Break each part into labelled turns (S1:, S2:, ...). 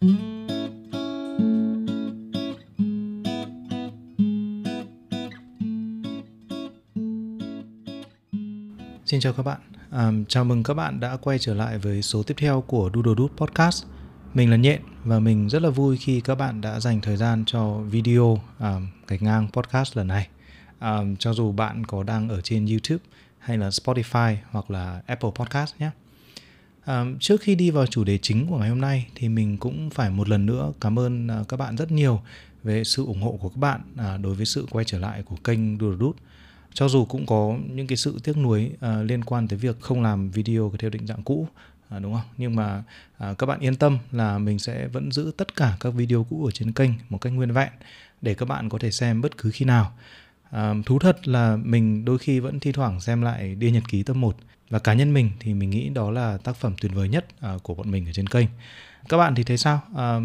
S1: Xin chào các bạn, à, chào mừng các bạn đã quay trở lại với số tiếp theo của Doodle Dood Podcast. Mình là Nhện và mình rất là vui khi các bạn đã dành thời gian cho video à, gạch ngang podcast lần này. À, cho dù bạn có đang ở trên YouTube hay là Spotify hoặc là Apple Podcast nhé. À, trước khi đi vào chủ đề chính của ngày hôm nay thì mình cũng phải một lần nữa cảm ơn à, các bạn rất nhiều về sự ủng hộ của các bạn à, đối với sự quay trở lại của kênh Doodle Đút. cho dù cũng có những cái sự tiếc nuối à, liên quan tới việc không làm video theo định dạng cũ à, đúng không? Nhưng mà à, các bạn yên tâm là mình sẽ vẫn giữ tất cả các video cũ ở trên kênh một cách nguyên vẹn để các bạn có thể xem bất cứ khi nào. À, thú thật là mình đôi khi vẫn thi thoảng xem lại Đi nhật ký tập 1 và cá nhân mình thì mình nghĩ đó là tác phẩm tuyệt vời nhất uh, của bọn mình ở trên kênh. Các bạn thì thấy sao? Uh,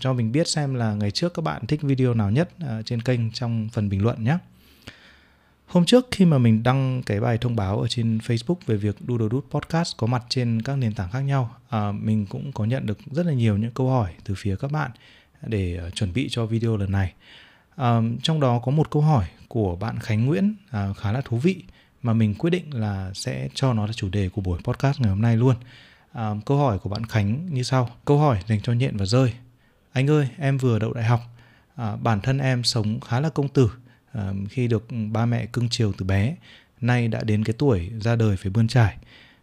S1: cho mình biết xem là ngày trước các bạn thích video nào nhất uh, trên kênh trong phần bình luận nhé. Hôm trước khi mà mình đăng cái bài thông báo ở trên Facebook về việc Doodle Dood Podcast có mặt trên các nền tảng khác nhau, à, mình cũng có nhận được rất là nhiều những câu hỏi từ phía các bạn để uh, chuẩn bị cho video lần này. À, trong đó có một câu hỏi của bạn Khánh Nguyễn à, khá là thú vị mà mình quyết định là sẽ cho nó là chủ đề của buổi podcast ngày hôm nay luôn. À, câu hỏi của bạn Khánh như sau. Câu hỏi dành cho nhện và rơi. Anh ơi, em vừa đậu đại học. À, bản thân em sống khá là công tử à, khi được ba mẹ cưng chiều từ bé nay đã đến cái tuổi ra đời phải bươn trải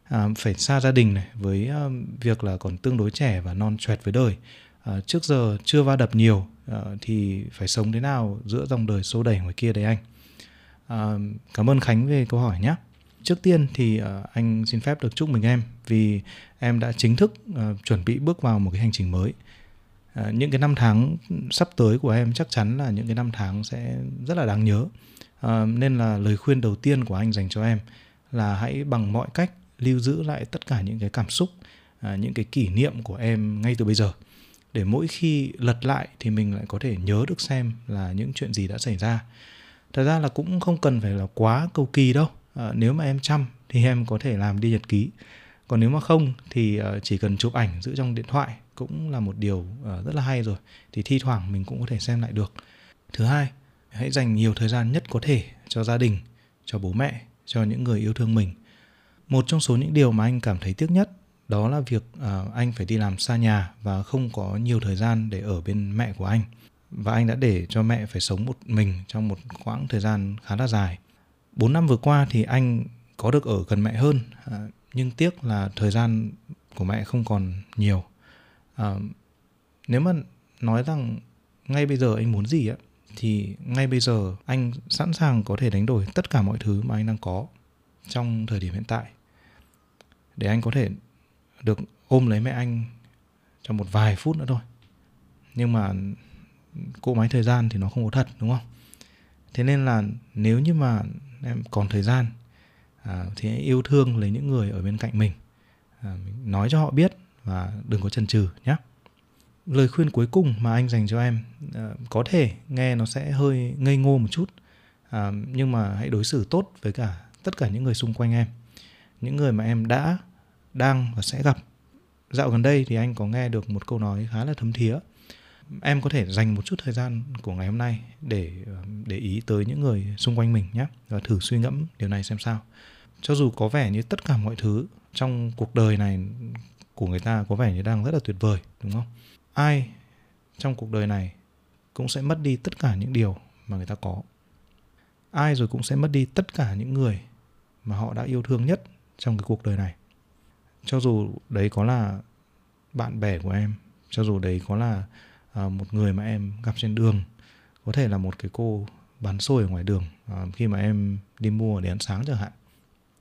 S1: à, phải xa gia đình này với à, việc là còn tương đối trẻ và non choẹt với đời à, trước giờ chưa va đập nhiều à, thì phải sống thế nào giữa dòng đời xô đẩy ngoài kia đấy anh à, cảm ơn khánh về câu hỏi nhé. Trước tiên thì uh, anh xin phép được chúc mừng em vì em đã chính thức uh, chuẩn bị bước vào một cái hành trình mới. Uh, những cái năm tháng sắp tới của em chắc chắn là những cái năm tháng sẽ rất là đáng nhớ. Uh, nên là lời khuyên đầu tiên của anh dành cho em là hãy bằng mọi cách lưu giữ lại tất cả những cái cảm xúc uh, những cái kỷ niệm của em ngay từ bây giờ. Để mỗi khi lật lại thì mình lại có thể nhớ được xem là những chuyện gì đã xảy ra thật ra là cũng không cần phải là quá cầu kỳ đâu. À, nếu mà em chăm thì em có thể làm đi nhật ký. Còn nếu mà không thì ờ, chỉ cần chụp ảnh giữ trong điện thoại cũng là một điều ờ, rất là hay rồi. Thì thi thoảng mình cũng có thể xem lại được. Thứ hai hãy dành nhiều thời gian nhất có thể cho gia đình cho bố mẹ cho những người yêu thương mình. Một trong số những điều mà anh cảm thấy tiếc nhất đó là việc anh phải đi làm xa nhà và không có nhiều thời gian để ở bên mẹ của anh và anh đã để cho mẹ phải sống một mình trong một quãng thời gian khá là dài. 4 năm vừa qua thì anh có được ở gần mẹ hơn à, nhưng tiếc là thời gian của mẹ không còn nhiều. À, nếu mà nói rằng ngay bây giờ anh muốn gì á thì ngay bây giờ anh sẵn sàng có thể đánh đổi tất cả mọi thứ mà anh đang có trong thời điểm hiện tại. Để anh có thể được ôm lấy mẹ anh trong một vài phút nữa thôi. Nhưng mà cỗ máy thời gian thì nó không có thật đúng không? Thế nên là nếu như mà em còn thời gian à, thì hãy yêu thương lấy những người ở bên cạnh mình. À, mình nói cho họ biết và đừng có chần chừ nhé lời khuyên cuối cùng mà anh dành cho em à, có thể nghe nó sẽ hơi ngây ngô một chút à, nhưng mà hãy đối xử tốt với cả tất cả những người xung quanh em. Những người mà em đã đang và sẽ gặp. Dạo gần đây thì anh có nghe được một câu nói khá là thấm thía em có thể dành một chút thời gian của ngày hôm nay để ờ, để ý tới những người xung quanh mình nhé và thử suy ngẫm điều này xem sao. Cho dù có vẻ như tất cả mọi thứ trong cuộc đời này của người ta có vẻ như đang rất là tuyệt vời, đúng không? Ai trong cuộc đời này cũng sẽ mất đi tất cả những điều mà người ta có? Ai rồi cũng sẽ mất đi tất cả những người mà họ đã yêu thương nhất trong cái cuộc đời này? Cho dù đấy có là bạn bè của em, cho dù đấy có là À, một người mà em gặp trên đường, có thể là một cái cô bán xôi ở ngoài đường à, khi mà em đi mua để ăn sáng chẳng hạn.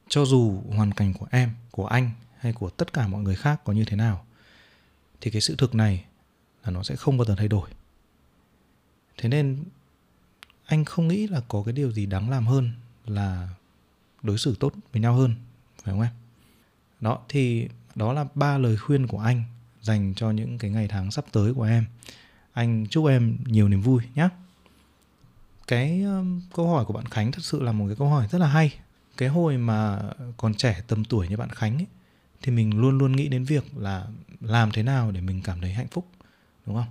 S1: Cho dù hoàn cảnh của em, của anh hay của tất cả mọi người khác có như thế nào, thì cái sự thực này là nó sẽ không bao giờ thay đổi. Thế nên anh không nghĩ là có cái điều gì đáng làm hơn là đối xử tốt với nhau hơn, phải không em? Đó, thì đó là ba lời khuyên của anh dành cho những cái ngày tháng sắp tới của em anh chúc em nhiều niềm vui nhé cái um, câu hỏi của bạn khánh thật sự là một cái câu hỏi rất là hay. Cái hồi mà còn trẻ tầm tuổi như bạn khánh ấy, thì mình luôn luôn nghĩ đến việc là làm thế nào để mình cảm thấy hạnh phúc đúng không?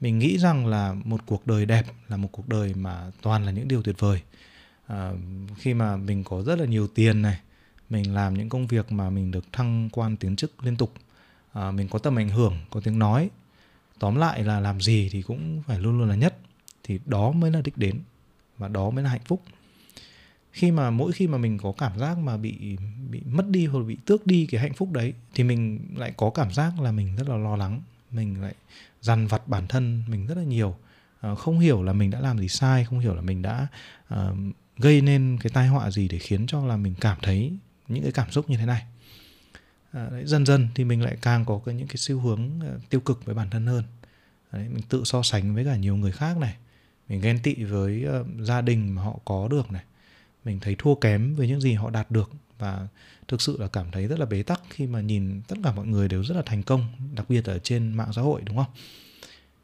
S1: Mình nghĩ rằng là một cuộc đời đẹp là một cuộc đời mà toàn là những điều tuyệt vời. À, khi mà mình có rất là nhiều tiền này mình làm những công việc mà mình được thăng quan tiến chức liên tục à, mình có tầm ảnh hưởng có tiếng nói tóm lại là làm gì thì cũng phải luôn luôn là nhất. Thì đó mới là đích đến và đó mới là hạnh phúc. Khi mà mỗi khi mà mình có cảm giác mà bị bị mất đi hoặc bị tước đi cái hạnh phúc đấy thì mình lại có cảm giác là mình rất là lo lắng mình lại dằn vặt bản thân mình rất là nhiều. Ờ, không hiểu là mình đã làm gì sai không hiểu là mình đã uh, gây nên cái tai họa gì để khiến cho là mình cảm thấy những cái cảm xúc như thế này à, đấy, dần dần thì mình lại càng có cái những cái xu hướng à, tiêu cực với bản thân hơn. Đấy, mình tự so sánh với cả nhiều người khác này. Mình ghen tị với uh, gia đình mà họ có được này. Mình thấy thua kém với những gì họ đạt được và thực sự là cảm thấy rất là bế tắc khi mà nhìn tất cả mọi người đều rất là thành công đặc biệt ở trên mạng xã hội đúng không?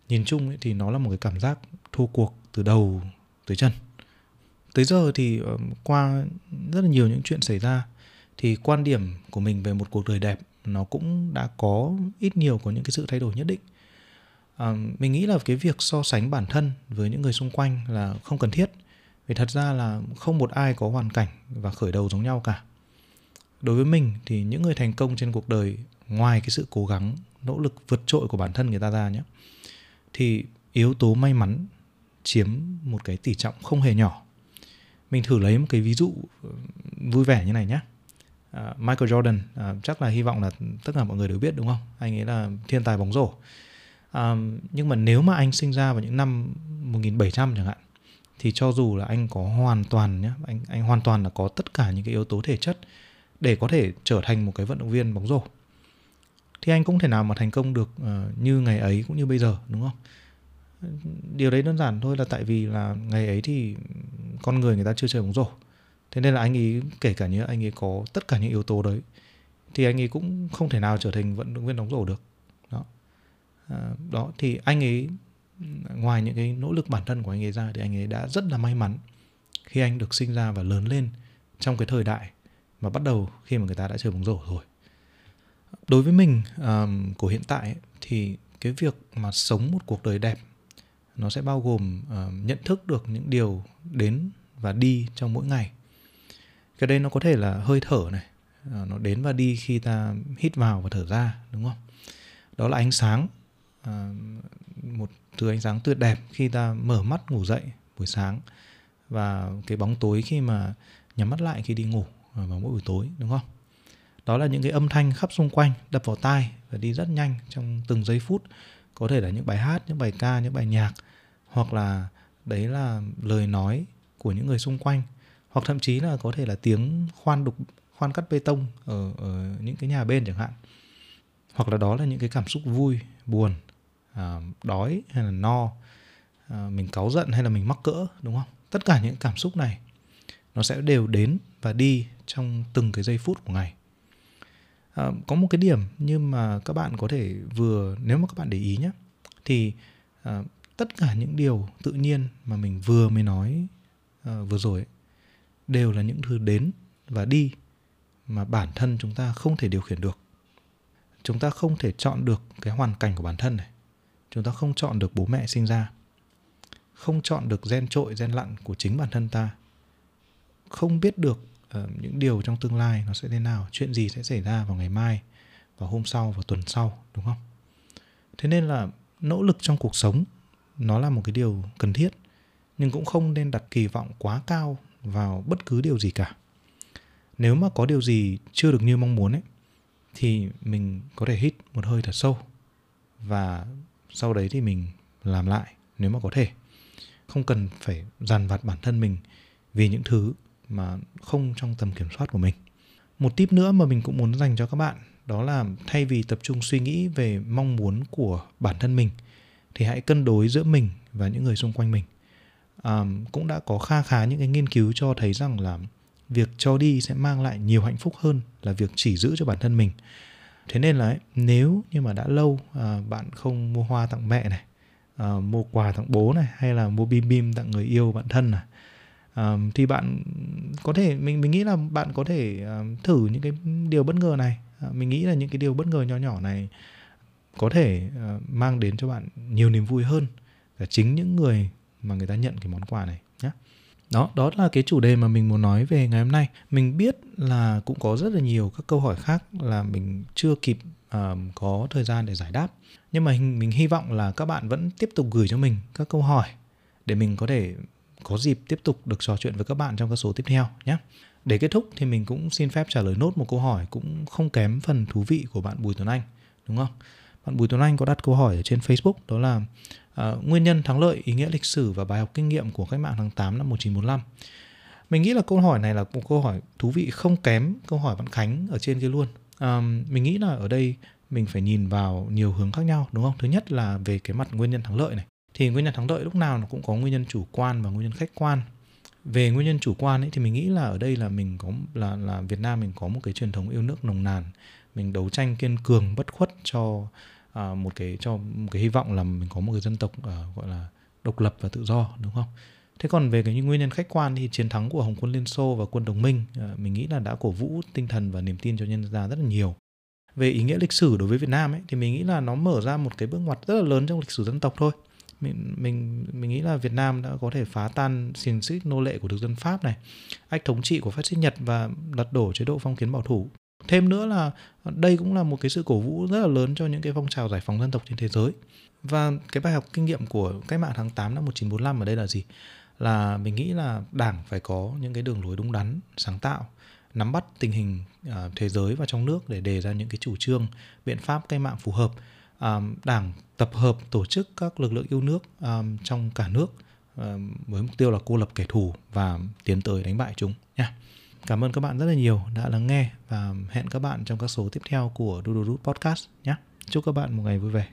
S1: Nhìn chung ấy, thì nó là một cái cảm giác thua cuộc từ đầu tới chân. Tới giờ thì uh, qua rất là nhiều những chuyện xảy ra thì quan điểm của mình về một cuộc đời đẹp nó cũng đã có ít nhiều có những cái sự thay đổi nhất định. À, mình nghĩ là cái việc so sánh bản thân với những người xung quanh là không cần thiết. Vì thật ra là không một ai có hoàn cảnh và khởi đầu giống nhau cả. Đối với mình thì những người thành công trên cuộc đời ngoài cái sự cố gắng nỗ lực vượt trội của bản thân người ta ra nhé thì yếu tố may mắn chiếm một cái tỷ trọng không hề nhỏ. Mình thử lấy một cái ví dụ ừ, vui vẻ như này nhé uh, Michael Jordan uh, chắc là hy vọng là tất cả mọi người đều biết đúng không? Anh ấy là thiên tài bóng rổ. Um, nhưng mà nếu mà anh sinh ra vào những năm 1700 chẳng hạn thì cho dù là anh có hoàn toàn nhé anh anh hoàn toàn là có tất cả những cái yếu tố thể chất để có thể trở thành một cái vận động viên bóng rổ thì anh cũng thể nào mà thành công được uh, như ngày ấy cũng như bây giờ đúng không? Điều đấy đơn giản thôi là tại vì là ngày ấy thì con người người ta chưa chơi bóng rổ thế nên là anh ấy kể cả như anh ấy có tất cả những yếu tố đấy thì anh ấy cũng không thể nào trở thành vận động viên bóng rổ được. Đó. À, đó thì anh ấy ngoài những cái nỗ lực bản thân của anh ấy ra thì anh ấy đã rất là may mắn khi anh được sinh ra và lớn lên trong cái thời đại mà bắt đầu khi mà người ta đã chơi bóng rổ rồi. Đối với mình um, của hiện tại ấy, thì cái việc mà sống một cuộc đời đẹp nó sẽ bao gồm uh, nhận thức được những điều đến và đi trong mỗi ngày cái đây nó có thể là hơi thở này. Ờ, nó đến và đi khi ta hít vào và thở ra, đúng không? Đó là ánh sáng ờ, một thứ ánh sáng tuyệt đẹp khi ta mở mắt ngủ dậy buổi sáng và cái bóng tối khi mà nhắm mắt lại khi đi ngủ ờ, vào mỗi buổi tối, đúng không? Đó là những cái âm thanh khắp xung quanh, đập vào tai và đi rất nhanh trong từng giây phút. Có thể là những bài hát, những bài ca, những bài nhạc hoặc là đấy là lời nói của những người xung quanh hoặc thậm chí là có thể là tiếng khoan đục khoan cắt bê tông ở, ở những cái nhà bên chẳng hạn. Hoặc là đó là những cái cảm xúc vui buồn à, đói hay là no à, mình cáu giận hay là mình mắc cỡ đúng không? Tất cả những cảm xúc này nó sẽ đều đến và đi trong từng cái giây phút của ngày. À, có một cái điểm nhưng mà các bạn có thể vừa nếu mà các bạn để ý nhé thì à, tất cả những điều tự nhiên mà mình vừa mới nói à, vừa rồi ấy, đều là những thứ đến và đi mà bản thân chúng ta không thể điều khiển được. Chúng ta không thể chọn được cái hoàn cảnh của bản thân này. Chúng ta không chọn được bố mẹ sinh ra. Không chọn được gen trội gen lặn của chính bản thân ta. Không biết được uh, những điều trong tương lai nó sẽ thế nào chuyện gì sẽ xảy ra vào ngày mai vào hôm sau vào tuần sau đúng không? Thế nên là nỗ lực trong cuộc sống nó là một cái điều cần thiết nhưng cũng không nên đặt kỳ vọng quá cao vào bất cứ điều gì cả. Nếu mà có điều gì chưa được như mong muốn ấy, thì mình có thể hít một hơi thật sâu và sau đấy thì mình làm lại nếu mà có thể. Không cần phải dằn vặt bản thân mình vì những thứ mà không trong tầm kiểm soát của mình. Một tip nữa mà mình cũng muốn dành cho các bạn, đó là thay vì tập trung suy nghĩ về mong muốn của bản thân mình, thì hãy cân đối giữa mình và những người xung quanh mình um, cũng đã có kha khá những cái nghiên cứu cho thấy rằng là việc cho đi sẽ mang lại nhiều hạnh phúc hơn là việc chỉ giữ cho bản thân mình. Thế nên là ấy, nếu như mà đã lâu à, bạn không mua hoa tặng mẹ này à, mua quà tặng bố này hay là mua bim bim tặng người yêu bạn thân này à, thì bạn có thể mình mình nghĩ là bạn có thể uh, thử những cái điều bất ngờ này. À, mình nghĩ là những cái điều bất ngờ nhỏ nhỏ này có thể uh, mang đến cho bạn nhiều niềm vui hơn. Cả chính những người mà người ta nhận cái món quà này nhé đó đó là cái chủ đề mà mình muốn nói về ngày hôm nay. Mình biết là cũng có rất là nhiều các câu hỏi khác là mình chưa kịp um, có thời gian để giải đáp. Nhưng mà mình hy vọng là các bạn vẫn tiếp tục gửi cho mình các câu hỏi để mình có thể có dịp tiếp tục được trò chuyện với các bạn trong các số tiếp theo nhé để kết thúc thì mình cũng xin phép trả lời nốt một câu hỏi cũng không kém phần thú vị của bạn Bùi Tuấn Anh đúng không? Bạn Bùi Tuấn Anh có đặt câu hỏi ở trên Facebook đó là Ờ, nguyên nhân thắng lợi, ý nghĩa lịch sử và bài học kinh nghiệm của cách mạng tháng 8 năm 1945. Mình nghĩ là câu hỏi này là một câu hỏi thú vị không kém câu hỏi bạn Khánh ở trên kia luôn. à, mình nghĩ là ở đây mình phải nhìn vào nhiều hướng khác nhau đúng không? Thứ nhất là về cái mặt nguyên nhân thắng lợi này. Thì nguyên nhân thắng lợi lúc nào nó cũng có nguyên nhân chủ quan và nguyên nhân khách quan. Về nguyên nhân chủ quan ấy thì mình nghĩ là ở đây là mình có là là Việt Nam mình có một cái truyền thống yêu nước nồng nàn. Mình đấu tranh kiên cường bất khuất cho À, một cái cho một cái hy vọng là mình có một cái dân tộc uh, gọi là độc lập và tự do đúng không? Thế còn về cái những nguyên nhân khách quan thì chiến thắng của Hồng quân Liên Xô và quân đồng minh uh, mình nghĩ là đã cổ vũ tinh thần và niềm tin cho nhân dân rất là nhiều. Về ý nghĩa lịch sử đối với Việt Nam ấy thì mình nghĩ là nó mở ra một cái bước ngoặt rất là lớn trong lịch sử dân tộc thôi. Mình mình mình nghĩ là Việt Nam đã có thể phá tan xiềng xích nô lệ của thực dân Pháp này, ách thống trị của phát xít Nhật và lật đổ chế độ phong kiến bảo thủ thêm nữa là đây cũng là một cái sự cổ vũ rất là lớn cho những cái phong trào giải phóng dân tộc trên thế giới. Và cái bài học kinh nghiệm của cách mạng tháng 8 năm 1945 ở đây là gì? Là mình nghĩ là đảng phải có những cái đường lối đúng đắn sáng tạo nắm bắt tình hình uh, thế giới và trong nước để đề ra những cái chủ trương biện pháp cách mạng phù hợp. À, đảng tập hợp tổ chức các lực lượng yêu nước à, trong cả nước với mục tiêu là cô lập kẻ thù và tiến tới đánh bại chúng nha. Cảm ơn các bạn rất là nhiều đã lắng nghe và hẹn các bạn trong các số tiếp theo của Doodle Podcast nhé. Chúc các bạn một ngày vui vẻ.